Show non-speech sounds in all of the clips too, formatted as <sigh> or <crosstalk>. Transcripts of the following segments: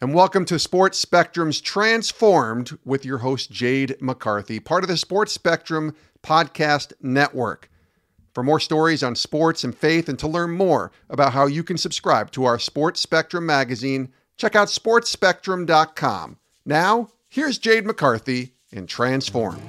and welcome to Sports Spectrum's Transformed with your host, Jade McCarthy, part of the Sports Spectrum Podcast Network. For more stories on sports and faith, and to learn more about how you can subscribe to our Sports Spectrum magazine, check out sportsspectrum.com. Now, here's Jade McCarthy in Transformed.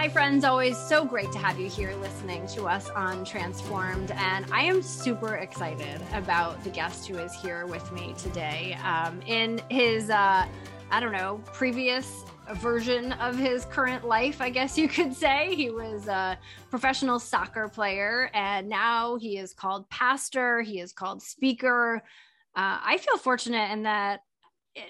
Hi, friends. Always so great to have you here listening to us on Transformed. And I am super excited about the guest who is here with me today. Um, in his, uh, I don't know, previous version of his current life, I guess you could say. He was a professional soccer player, and now he is called pastor, he is called speaker. Uh, I feel fortunate in that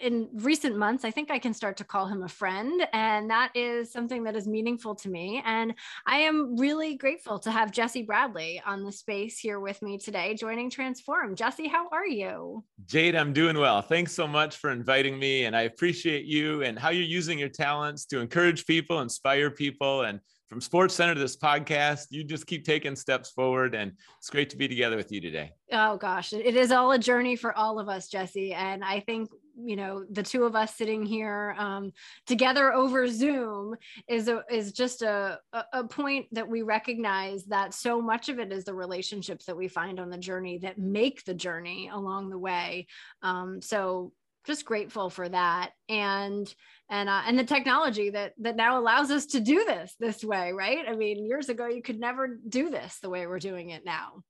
in recent months, I think I can start to call him a friend. And that is something that is meaningful to me. And I am really grateful to have Jesse Bradley on the space here with me today, joining Transform. Jesse, how are you? Jade, I'm doing well. Thanks so much for inviting me. And I appreciate you and how you're using your talents to encourage people, inspire people, and from Sports Center to this podcast. You just keep taking steps forward, and it's great to be together with you today. Oh gosh, it is all a journey for all of us, Jesse. And I think you know the two of us sitting here um, together over Zoom is a, is just a a point that we recognize that so much of it is the relationships that we find on the journey that make the journey along the way. Um, so just grateful for that. And and uh, and the technology that that now allows us to do this this way right? I mean years ago you could never do this the way we're doing it now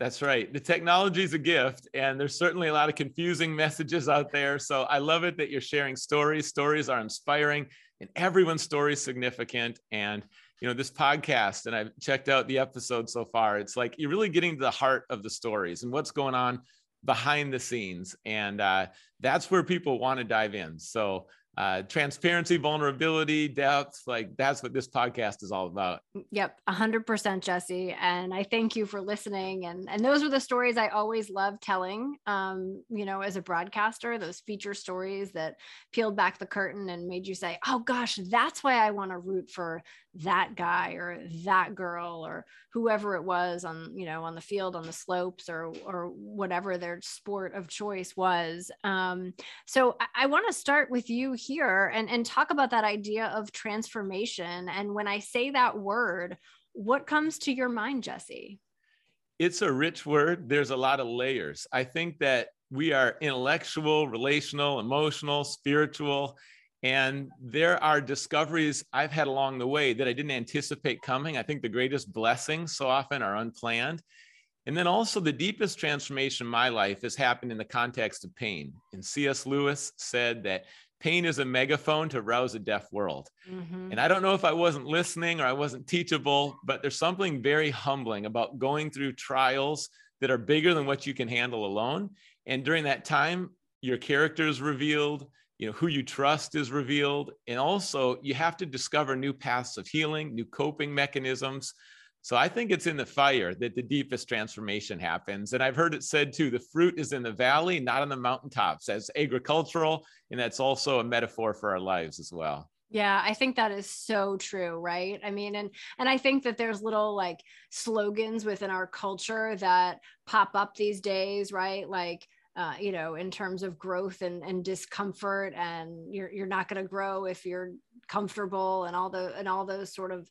that's right the technology is a gift and there's certainly a lot of confusing <laughs> messages out there so i love it that you're sharing stories stories are inspiring and everyone's story is significant and you know this podcast and i've checked out the episode so far it's like you're really getting to the heart of the stories and what's going on behind the scenes. And uh, that's where people want to dive in. So uh, transparency, vulnerability, depth. Like that's what this podcast is all about. Yep, hundred percent, Jesse. And I thank you for listening. And and those were the stories I always love telling. Um, you know, as a broadcaster, those feature stories that peeled back the curtain and made you say, "Oh gosh, that's why I want to root for that guy or that girl or whoever it was on you know on the field on the slopes or or whatever their sport of choice was. Um, so i, I want to start with you here and and talk about that idea of transformation. And when i say that word what comes to your mind jesse? It's a rich word. There's a lot of layers. I think that we are intellectual relational emotional spiritual and there are discoveries I've had along the way that I didn't anticipate coming. I think the greatest blessings so often are unplanned. And then also, the deepest transformation in my life has happened in the context of pain. And C.S. Lewis said that pain is a megaphone to rouse a deaf world. Mm-hmm. And I don't know if I wasn't listening or I wasn't teachable, but there's something very humbling about going through trials that are bigger than what you can handle alone. And during that time, your character is revealed, you know who you trust is revealed. And also you have to discover new paths of healing new coping mechanisms. So i think it's in the fire that the deepest transformation happens. And i've heard it said too the fruit is in the valley not on the mountaintops. As agricultural and that's also a metaphor for our lives as well. Yeah, I think that is so true, right? I mean, and and I think that there's little like slogans within our culture that pop up these days, right? Like uh, you know, in terms of growth and, and discomfort, and you're you're not going to grow if you're comfortable, and all the and all those sort of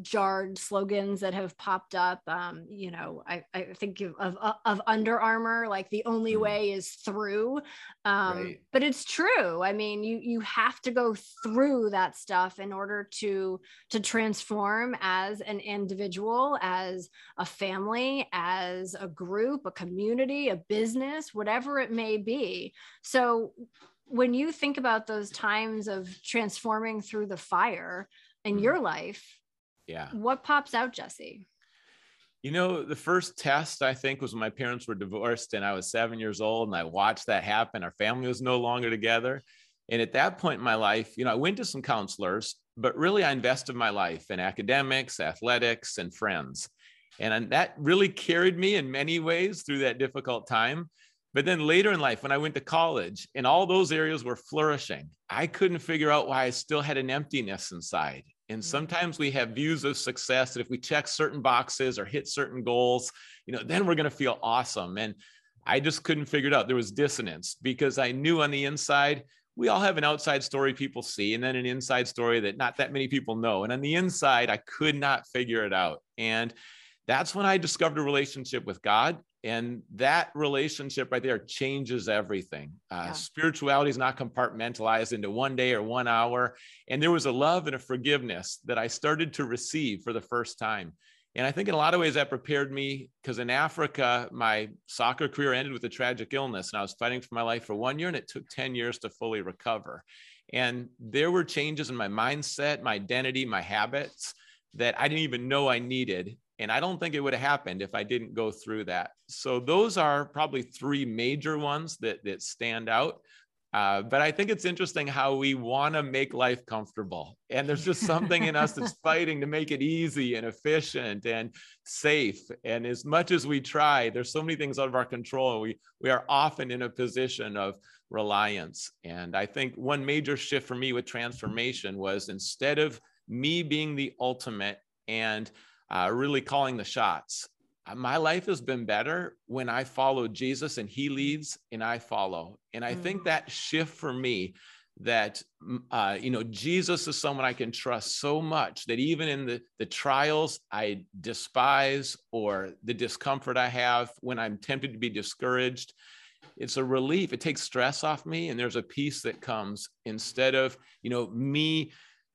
jarred slogans that have popped up. Um, you know, I, I think of, of, of Under Armour, like the only mm. way is through. Um, right. But it's true. I mean, you you have to go through that stuff in order to to transform as an individual, as a family, as a group, a community, a business, whatever it may be. So when you think about those times of transforming through the fire in mm-hmm. your life yeah. what pops out jesse? You know the first test i think was when my parents were divorced and i was seven years old and i watched that happen. Our family was no longer together. And at that point in my life you know i went to some counselors but really i invested my life in academics athletics and friends. And that really carried me in many ways through that difficult time. But then later in life, when I went to college and all those areas were flourishing, I couldn't figure out why I still had an emptiness inside. And Mm-hmm. sometimes we have views of success that if we check certain boxes or hit certain goals, you know, then we're going to feel awesome. And I just couldn't figure it out. There was dissonance because I knew on the inside, we all have an outside story people see and then an inside story that not that many people know. And on the inside, I could not figure it out. And that's when I discovered a relationship with God. And that relationship right there changes everything. Uh, Yeah. Spirituality is not compartmentalized into one day or one hour. And there was a love and a forgiveness that I started to receive for the first time. And I think in a lot of ways that prepared me because in Africa, my soccer career ended with a tragic illness and I was fighting for my life for one year and it took 10 years to fully recover. And there were changes in my mindset, my identity, my habits that I didn't even know I needed. And I don't think it would have happened if I didn't go through that. So those are probably three major ones that, that stand out. Uh, but I think it's interesting how we want to make life comfortable. And there's just something in us that's <laughs> fighting to make it easy and efficient and safe. And as much as we try, there's so many things out of our control. We, we are often in a position of reliance. And I think one major shift for me with transformation was instead of me being the ultimate and uh, really calling the shots, uh, my life has been better when I follow Jesus and he leads and I follow. And I think Mm. that shift for me that mm, uh, you know jesus is someone i can trust so much that even in the the trials i despise or the discomfort i have when i'm tempted to be discouraged it's a relief it takes stress off me and there's a peace that comes instead of you know me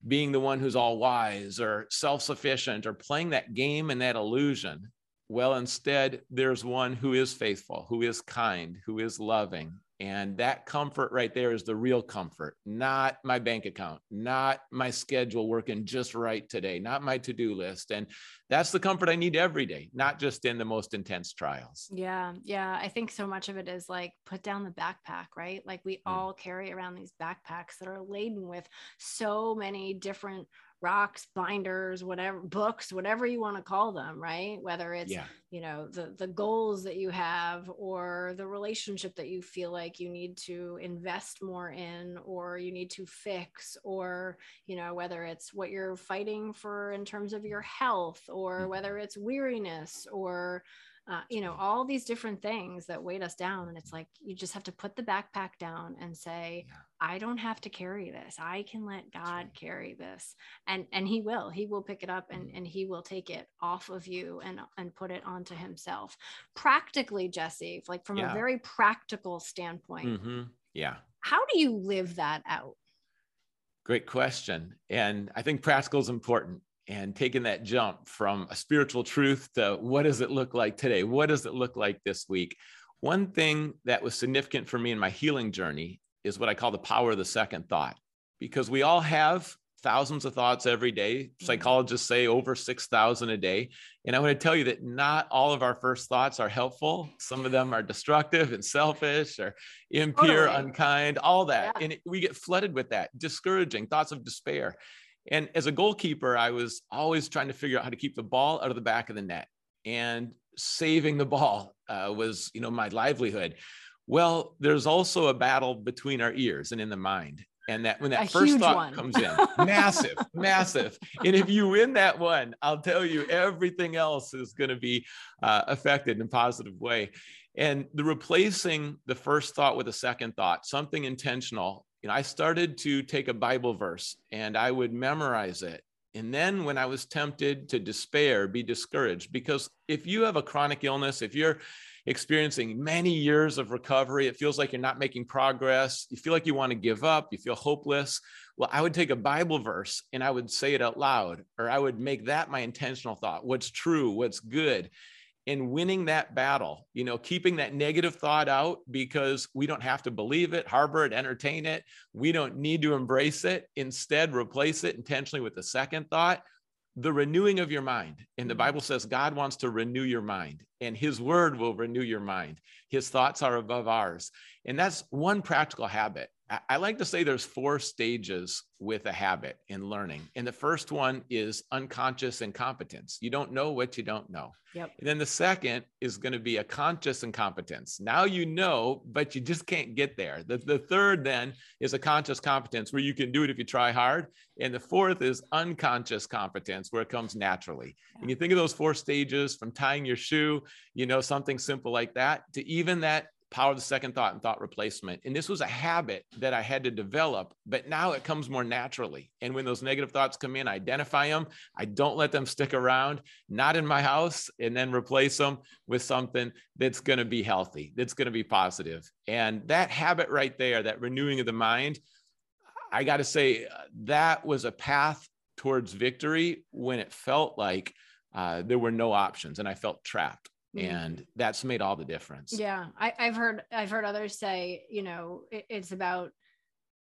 being the one who's all wise or self-sufficient or playing that game and that illusion well instead there's one who is faithful who is kind who is loving and that comfort right there is the real comfort, not my bank account, not my schedule working just right today, not my to do list. And that's the comfort I need every day, not just in the most intense trials. Yeah, yeah. I think so much of it is like put down the backpack, right? Like we Mm. all carry around these backpacks that are laden with so many different rocks, binders, whatever, books, whatever you want to call them, right? Whether it's Yeah. you know the the goals that you have or the relationship that you feel like you need to invest more in or you need to fix or you know whether it's what you're fighting for in terms of your health or Mhm. whether it's weariness or uh, you know all these different things that weight us down and it's like you just have to put the backpack down and say Yeah. I don't have to carry this i can let god carry this and and he will he will pick it up and Mhm. and he will take it off of you and and put it onto himself practically jesse like from Yeah. a very practical standpoint hmm Yeah. how do you live that out Great question. And I think practical is important. And taking that jump from a spiritual truth to what does it look like today? What does it look like this week? One thing that was significant for me in my healing journey is what I call the power of the second thought, because we all have thousands of thoughts every day. Psychologists say over 6,000 a day. And I want to tell you that not all of our first thoughts are helpful. Some of them are destructive and selfish or impure, Totally. unkind, all that. Yeah. And it- we get flooded with that, discouraging thoughts of despair. And as a goalkeeper, I was always trying to figure out how to keep the ball out of the back of the net. And saving the ball uh, was, you know, my livelihood. Well, there's also a battle between our ears and in the mind. And that when that A first thought one. comes in, <laughs> massive, massive. And if you win that one, I'll tell you, everything else is going to be uh, affected in a positive way. And the replacing the first thought with a second thought, something intentional. You know, I started to take a Bible verse and I would memorize it. And then when I was tempted to despair, be discouraged, because if you have a chronic illness, if you're experiencing many years of recovery, it feels like you're not making progress, you feel like you want to give up, you feel hopeless. Well, I would take a Bible verse and I would say it out loud, or I would make that my intentional thought what's true, what's good in winning that battle, you know, keeping that negative thought out because we don't have to believe it, harbor it, entertain it. We don't need to embrace it. Instead, replace it intentionally with the second thought, the renewing of your mind. And the mm-hmm. Bible says God wants to renew your mind, and his word will renew your mind. His thoughts are above ours. And that's one practical habit I like to say there's four stages with a habit in learning. And the first one is unconscious incompetence. You don't know what you don't know. Yep. And then the second is going to be a conscious incompetence. Now you know, but you just can't get there. The, the third then is a conscious competence where you can do it if you try hard. And the fourth is unconscious competence where it comes naturally. Yeah. And you think of those four stages from tying your shoe, you know, something simple like that, to even that power of the second thought and thought replacement. And this was a habit that I had to develop, but now it comes more naturally. And when those negative thoughts come in, I identify them. I don't let them stick around, not in my house, and then replace them with something that's going to be healthy, that's going to be positive. And that habit right there, that renewing of the mind, I got to say, that was a path towards victory when it felt like uh, there were no options and I felt trapped. Mm. and that's made all the difference yeah I, have heard i've heard others say you know it, it's about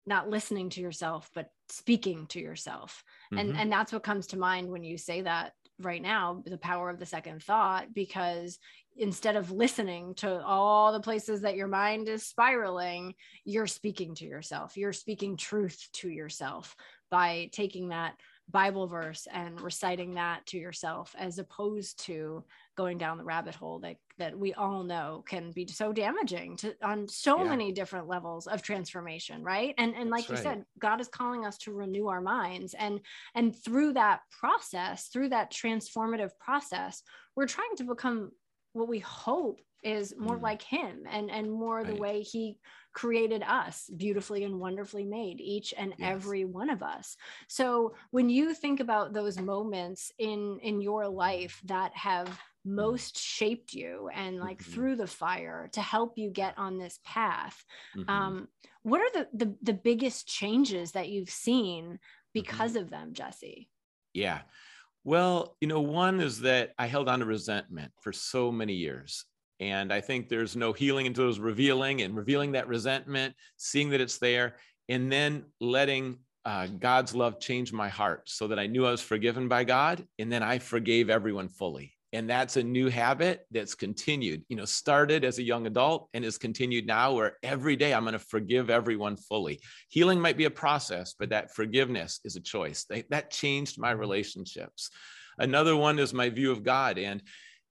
not listening to yourself but speaking to yourself mm-hmm. and and that's what comes to mind when you say that right now the power of the second thought because instead of listening to all the places that your mind is spiraling you're speaking to yourself you're speaking truth to yourself by taking that bible verse and reciting that to yourself as opposed to going down the rabbit hole that that we all know can be so damaging to on so yeah. many different levels of transformation right and and like That's you right. said god is calling us to renew our minds and and through that process through that transformative process we're trying to become what we hope is more mm. like him and and more right. the way he created us beautifully and wonderfully made each and yes. every one of us so when you think about those moments in in your life that have Mm-hmm. most shaped you and like mm-hmm. through the fire to help you get on this path mm-hmm. um, what are the, the the biggest changes that you've seen because mm-hmm. of them jesse yeah well you know one is that i held on to resentment for so many years and i think there's no healing until it's revealing and revealing that resentment seeing that it's there and then letting uh, God's love change my heart so that I knew I was forgiven by God. And then I forgave everyone fully. And that's a new habit that's continued you know started as a young adult and is continued now where every day i'm going to forgive everyone fully. Healing might be a process but that forgiveness is a choice. That changed my relationships. Another one is my view of god and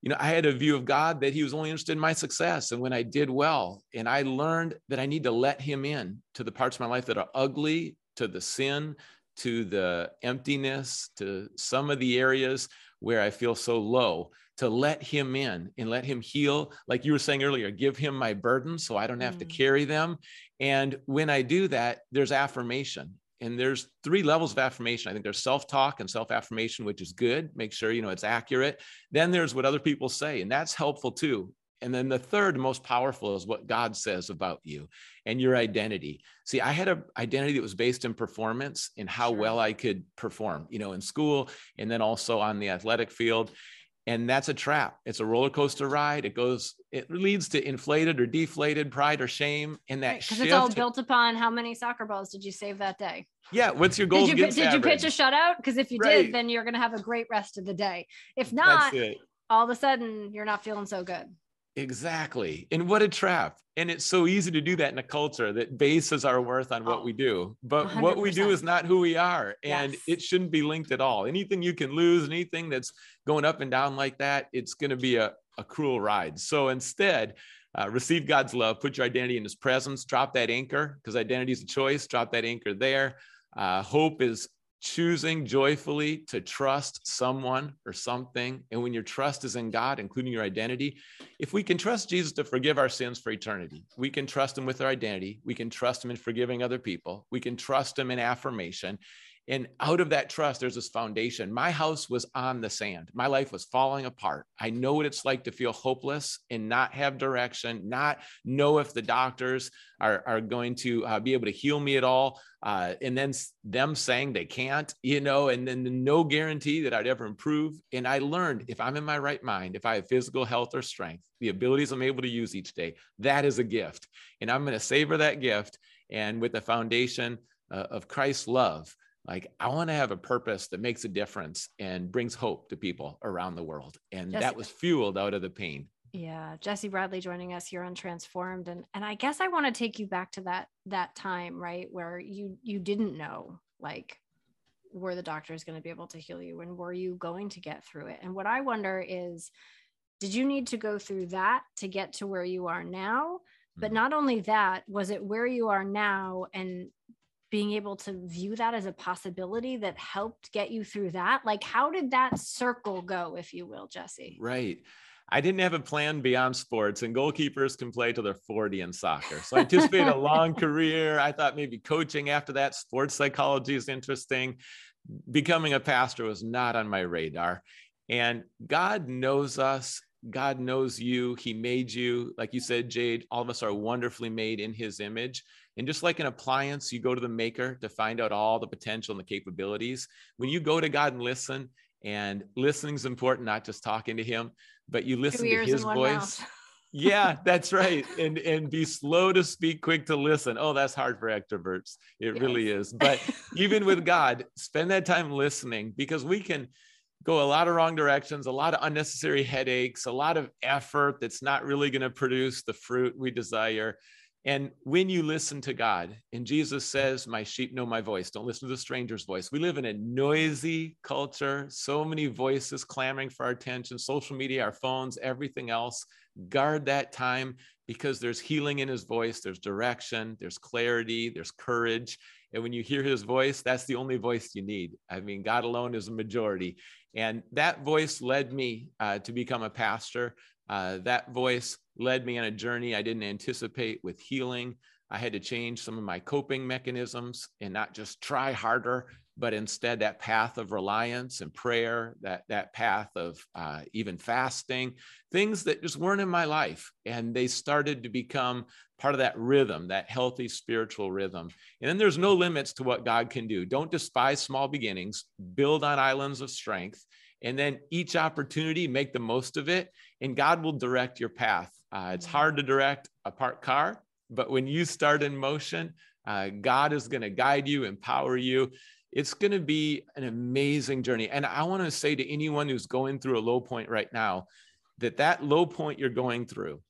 you know i had a view of god that he was only interested in my success and when i did well and i learned that i need to let him in to the parts of my life that are ugly to the sin to the emptiness to some of the areas where I feel so low, to let him in and let him heal. Like you were saying earlier, give him my burden so I don't have mm. to carry them. And when I do that, there's affirmation. And there's three levels of affirmation. I think there's self-talk and self-affirmation, which is good. Make sure you know it's accurate. Then there's what other people say, and that's helpful too. And then the third most powerful is what God says about you and your identity. See, I had an identity that was based in performance and how well I could perform, you know, in school and then also on the athletic field. And that's a trap. It's a roller coaster ride. It goes, it leads to inflated or deflated pride or shame. And that because right, it's all built upon how many soccer balls did you save that day? Yeah. What's your goal? Did you, did you pitch a shutout? Because if you right. did, then you're going to have a great rest of the day. If not, all of a sudden you're not feeling so good. Exactly. And what a trap. And it's so easy to do that in a culture that bases our worth on what oh, we do. But 100%. what we do is not who we are. And yes. it shouldn't be linked at all. Anything you can lose, anything that's going up and down like that, it's going to be a, a cruel ride. So instead, uh, receive God's love, put your identity in his presence, drop that anchor because identity is a choice, drop that anchor there. Uh, hope is choosing joyfully to trust someone or something. And when your trust is in God, including your identity, if we can trust Jesus to forgive our sins for eternity, we can trust him with our identity. We can trust him in forgiving other people. We can trust him in affirmation. And out of that trust, there's this foundation. My house was on the sand. My life was falling apart. I know what it's like to feel hopeless and not have direction, not know if the doctors are, are going to uh, be able to heal me at all. Uh, and then them saying they can't, you know, and then no guarantee that I'd ever improve. And I learned if I'm in my right mind, if I have physical health or strength, the abilities I'm able to use each day, that is a gift. And I'm going to savor that gift. And with the foundation uh, of Christ's love, like i want to have a purpose that makes a difference and brings hope to people around the world and that was fueled out of the pain Yeah, Jesse Bradley joining us here on Transformed, and and I guess I want to take you back to that that time, right, where you you didn't know like were the doctors going to be able to heal you, and were you going to get through it? And what I wonder is, did you need to go through that to get to where you are now? But Mm-hmm. not only that, was it where you are now and being able to view that as a possibility that helped get you through that? Like, how did that circle go, if you will, Jesse? Right. I didn't have a plan beyond sports, and goalkeepers can play till they're 40 in soccer. So I anticipated a long <laughs> career. I thought maybe coaching after that, sports psychology is interesting. Becoming a pastor was not on my radar. And God knows us. God knows you. He made you. Like you said, Jade, all of us are wonderfully made in his image. And just like an appliance, you go to the maker to find out all the potential and the capabilities. When you go to God and listen, and listening is important, not just talking to him, but you listen to his voice. yeah, that's right. And and be slow to speak, quick to listen. Oh, that's hard for extroverts. It really is. But even with <laughs> God, spend that time listening because we can go a lot of wrong directions, a lot of unnecessary headaches, a lot of effort that's not really going to produce the fruit we desire. And when you listen to God, and Jesus says, My sheep know my voice, don't listen to the stranger's voice. We live in a noisy culture, so many voices clamoring for our attention, social media, our phones, everything else. Guard that time because there's healing in his voice, there's direction, there's clarity, there's courage. And when you hear his voice, that's the only voice you need. I mean, God alone is a majority. And that voice led me uh, to become a pastor. Uh, that voice led me on a journey I didn't anticipate with healing. I had to change some of my coping mechanisms and not just try harder, but instead that path of reliance and prayer, that, that path of uh, even fasting, things that just weren't in my life. And they started to become part of that rhythm, that healthy spiritual rhythm. And then there's no limits to what God can do. Don't despise small beginnings, build on islands of strength. And then each opportunity, make the most of it, and God will direct your path. Uh, it's hard to direct a parked car, but when you start in motion, uh, God is going to guide you, empower you. It's going to be an amazing journey. And I want to say to anyone who's going through a low point right now that that low point you're going through,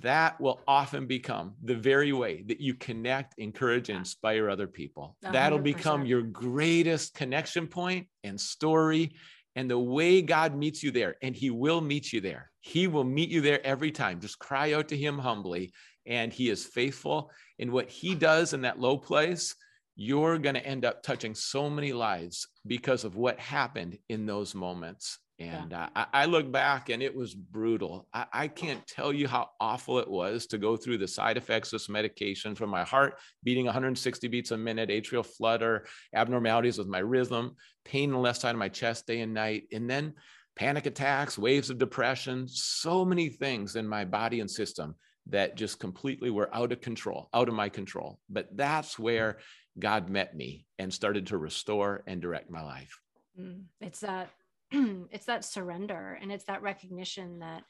that will often become the very way that you connect, encourage, and inspire other people. A That'll become your greatest connection point and story. And the way God meets you there, and He will meet you there. He will meet you there every time. Just cry out to Him humbly, and He is faithful. And what He does in that low place, you're going to end up touching so many lives because of what happened in those moments. And uh, I, I look back and it was brutal. I, I can't tell you how awful it was to go through the side effects of this medication from my heart beating 160 beats a minute, atrial flutter, abnormalities with my rhythm, pain in the left side of my chest day and night, and then panic attacks, waves of depression, so many things in my body and system that just completely were out of control, out of my control. But that's where God met me and started to restore and direct my life. Mm, it's that <clears throat> it's that surrender and it's that recognition that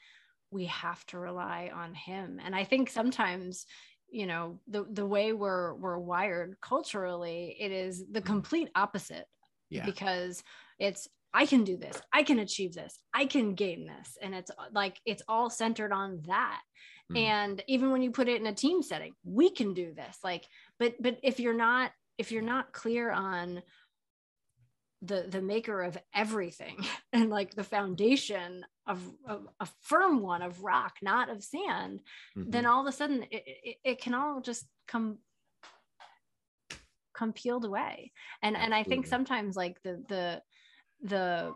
we have to rely on him and i think sometimes you know the the way we're we're wired culturally it is the complete opposite Yeah. because it's i can do this. I can achieve this. I can gain this. And it's like it's all centered on that. Mhm. and even when you put it in a team setting we can do this. Like but but if you're not if you're not clear on the the maker of everything <laughs> and like the foundation of, of a firm one of rock not of sand then Mhm. all of a sudden it, it, it can all just come come peeled away. And and i think sometimes like the the the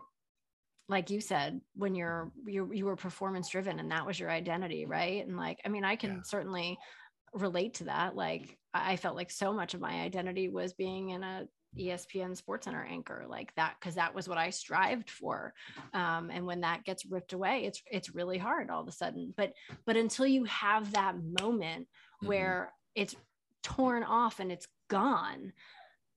like you said when you're you you were performance driven and that was your identity right? And like i mean i can Yeah. certainly relate to that. Like i felt like so much of my identity was being in a espn sports center anchor like that because that was what i strived for. Um, and when that gets ripped away it's it's really hard all of a sudden. But but until you have that moment Mhm. where it's torn off and it's gone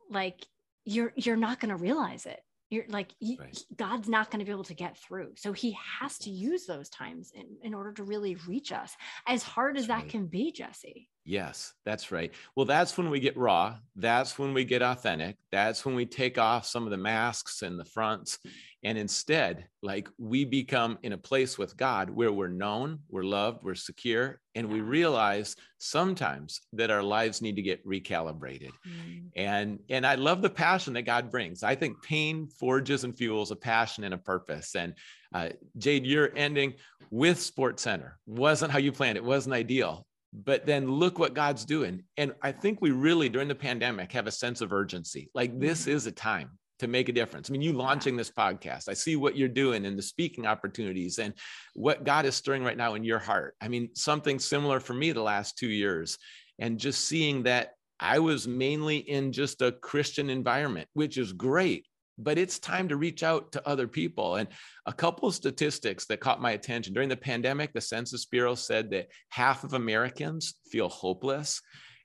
like you're you're not going to realize it you're like Right. god's not going to be able to get through so he has to use those times in, in order to really reach us as hard as That's that right. can be jesse Yes, that's right. Well, that's when we get raw. That's when we get authentic. That's when we take off some of the masks and the fronts. And instead, like we become in a place with God where we're known, we're loved, we're secure, and we realize sometimes that our lives need to get recalibrated. Mm. And and I love the passion that God brings. I think pain forges and fuels a passion and a purpose. And uh, Jade, you're ending with Sports Center. Wasn't how you planned. It wasn't ideal but then look what God's doing. And I think we really, during the pandemic, have a sense of urgency. Like this mm-hmm. is a time to make a difference. I mean, you launching this podcast, I see what you're doing and the speaking opportunities and what God is stirring right now in your heart. I mean, something similar for me the last two years. And just seeing that I was mainly in just a Christian environment, which is great but it's time to reach out to other people. And a couple of statistics that caught my attention during the pandemic, the Census Bureau said that half of Americans feel hopeless.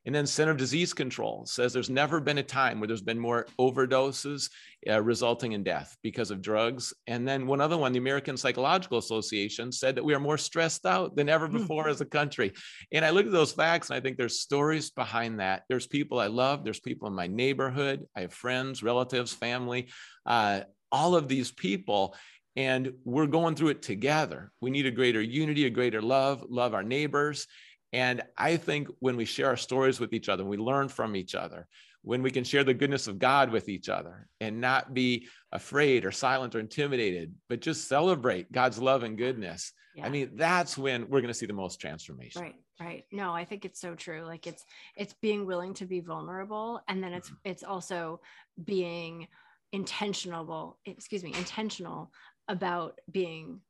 And then Center of Disease Control says there's never been a time where there's been more overdoses uh, resulting in death because of drugs. And then one other one, the American Psychological Association said that we are more stressed out than ever hmm. before as a country. And I look at those facts and I think there's stories behind that. There's people I love, there's people in my neighborhood, I have friends, relatives, family, uh, all of these people and we're going through it together. We need a greater unity, a greater love, love our neighbors. And I think when we share our stories with each other, we learn from each other, when we can share the goodness of God with each other and not be afraid or silent or intimidated, but just celebrate God's love and goodness. Yeah. I mean, that's when we're going to see the most transformation. Right. Right. No, I think it's so true. Like it's it's being willing to be vulnerable and then it's mm-hmm. it's also being intentional, excuse me, intentional about being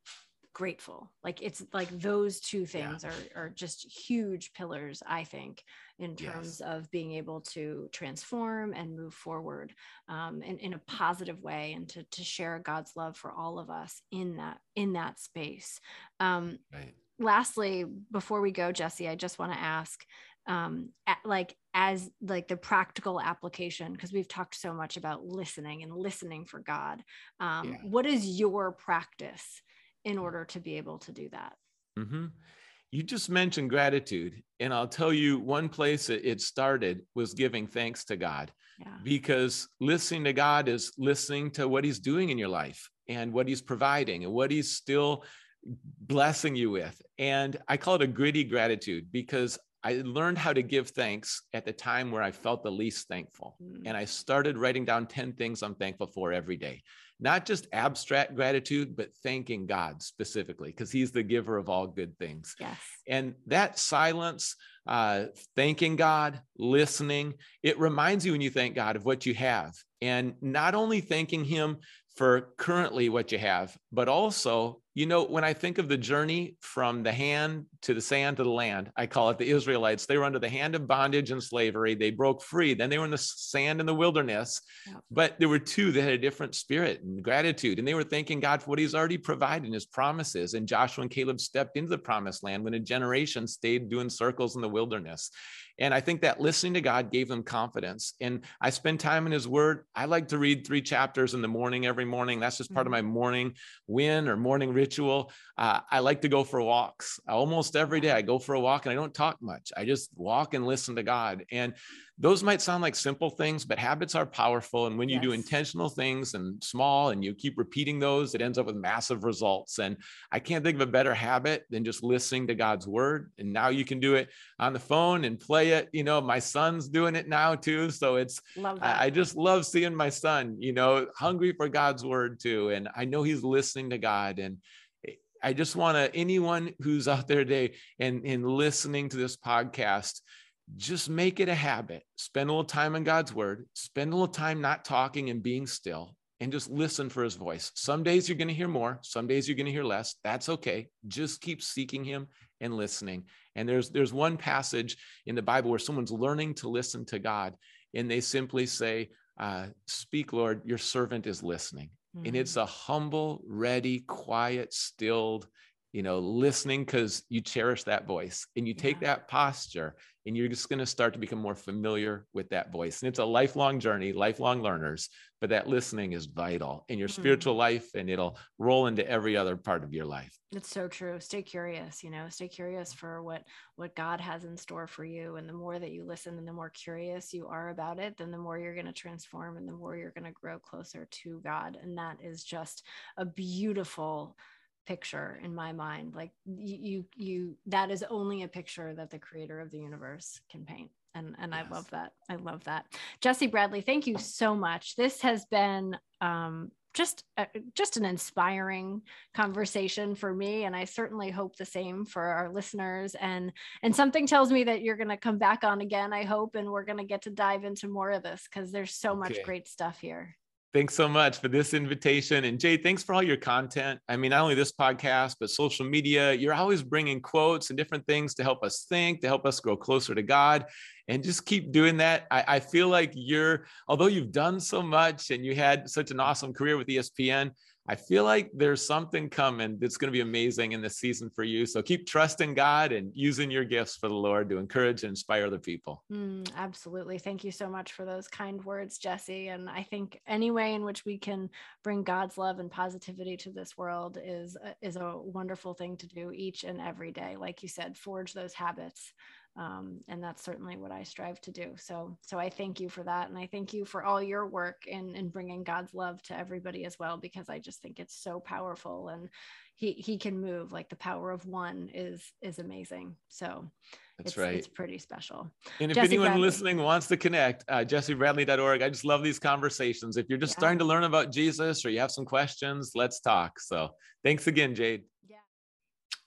grateful like it's like those two things yeah. are, are just huge pillars i think in terms yes. of being able to transform and move forward um, in, in a positive way and to, to share god's love for all of us in that in that space um, right. lastly before we go jesse i just want to ask um at, like as like the practical application because we've talked so much about listening and listening for god um yeah. what is your practice in order to be able to do that. Mm-hmm. You just mentioned gratitude. And I'll tell you one place it started was giving thanks to God. Yeah. Because listening to God is listening to what He's doing in your life and what He's providing and what He's still blessing you with. And I call it a gritty gratitude because I learned how to give thanks at the time where I felt the least thankful. Mm. And I started writing down 10 things I'm thankful for every day not just abstract gratitude, but thanking God specifically, because He's the giver of all good things. Yes. And that silence, uh, thanking God, listening, it reminds you when you thank God of what you have. And not only thanking Him for currently what you have, but also, you know, when I think of the journey from the hand to the sand to the land, I call it the Israelites. They were under the hand of bondage and slavery. They broke free. Then they were in the sand in the wilderness. Yeah. But there were two that had a different spirit and gratitude. And they were thanking God for what He's already provided in His promises. And Joshua and Caleb stepped into the promised land when a generation stayed doing circles in the wilderness. And I think that listening to God gave them confidence. And I spend time in His Word. I like to read three chapters in the morning every morning. That's just part of mm-hmm. my morning win or morning ritual. Uh, I like to go for walks almost every day. I go for a walk and I don't talk much. I just walk and listen to God. And those might sound like simple things, but habits are powerful. And when you yes. do intentional things and small and you keep repeating those, it ends up with massive results. And I can't think of a better habit than just listening to God's word. And now you can do it on the phone and play it. You know, my son's doing it now too. So it's, I, I just love seeing my son, you know, hungry for God's word too. And I know he's listening to God. And I just want to, anyone who's out there today and, and listening to this podcast, just make it a habit. Spend a little time in God's word, spend a little time not talking and being still, and just listen for his voice. Some days you're going to hear more, some days you're going to hear less. That's okay. Just keep seeking him and listening. And there's there's one passage in the Bible where someone's learning to listen to God, and they simply say, uh, "Speak, Lord, your servant is listening." Mm-hmm. And it's a humble, ready, quiet, stilled, you know, listening because you cherish that voice and you take yeah. that posture and you're just going to start to become more familiar with that voice. And it's a lifelong journey, lifelong learners, but that listening is vital in your mm-hmm. spiritual life and it'll roll into every other part of your life. It's so true. Stay curious, you know, stay curious for what what God has in store for you and the more that you listen and the more curious you are about it, then the more you're going to transform and the more you're going to grow closer to God and that is just a beautiful picture in my mind like you you that is only a picture that the creator of the universe can paint. And and yes. i love that. I love that. Jesse bradley thank you so much. This has been um just uh, just an inspiring conversation for me. And i certainly hope the same for our listeners. And and something tells me that you're going to come back on again i hope and we're going to get to dive into more of this because there's so okay. much great stuff here Thanks so much for this invitation. And Jade, thanks for all your content. I mean, not only this podcast, but social media. You're always bringing quotes and different things to help us think, to help us grow closer to God. And just keep doing that. I, I feel like you're, although you've done so much and you had such an awesome career with ESPN, I feel like there's something coming that's going to be amazing in this season for you. So keep trusting God and using your gifts for the Lord to encourage and inspire other people. Mm, absolutely. Thank you so much for those kind words, Jesse. And I think any way in which we can bring God's love and positivity to this world is is a wonderful thing to do each and every day. Like you said, forge those habits um, and that's certainly what I strive to do. So, so I thank you for that, and I thank you for all your work in in bringing God's love to everybody as well, because I just think it's so powerful, and he he can move like the power of one is is amazing. So. That's it's, right. It's pretty special. And if Jesse anyone Bradley. listening wants to connect, uh, jessebradley.org. I just love these conversations. If you're just yeah. starting to learn about Jesus or you have some questions, let's talk. So thanks again, Jade.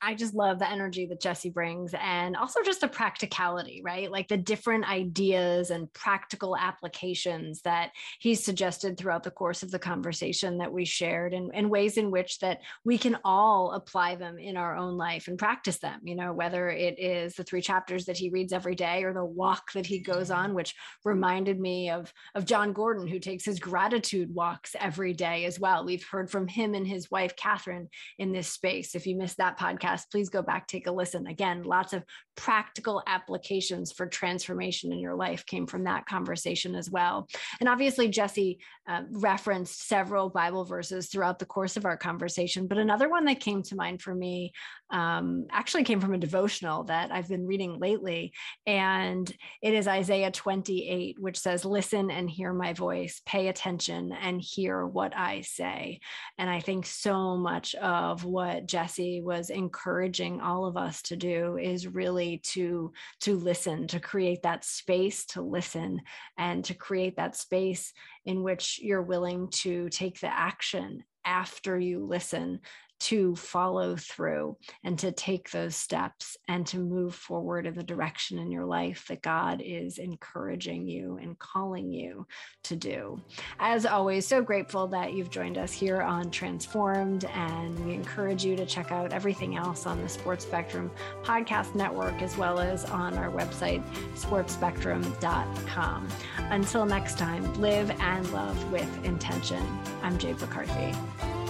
I just love the energy that Jesse brings and also just a practicality, right? Like the different ideas and practical applications that he's suggested throughout the course of the conversation that we shared and, and ways in which that we can all apply them in our own life and practice them, you know, whether it is the three chapters that he reads every day or the walk that he goes on, which reminded me of, of Jon Gordon, who takes his gratitude walks every day as well. We've heard from him and his wife, Kathryn, in this space. If you missed that podcast, podcast, please go back, take a listen. Again, lots of practical applications for transformation in your life came from that conversation as well. And obviously, Jesse uh, referenced several Bible verses throughout the course of our conversation, but another one that came to mind for me um, actually came from a devotional that I've been reading lately. And it is Isaiah 28, which says, Listen and hear my voice, pay attention and hear what I say. And I think so much of what Jesse was encouraging all of us to do is really to, to listen, to create that space to listen and to create that space in which you're willing to take the action after you listen to follow through and to take those steps and to move forward in the direction in your life that God is encouraging you and calling you to do. As always, so grateful that you've joined us here on Transformed, and we encourage you to check out everything else on the Sports Spectrum Podcast Network as well as on our website, sportsspectrum.com. Until next time, live and love with intention. I'm Jade McCarthy.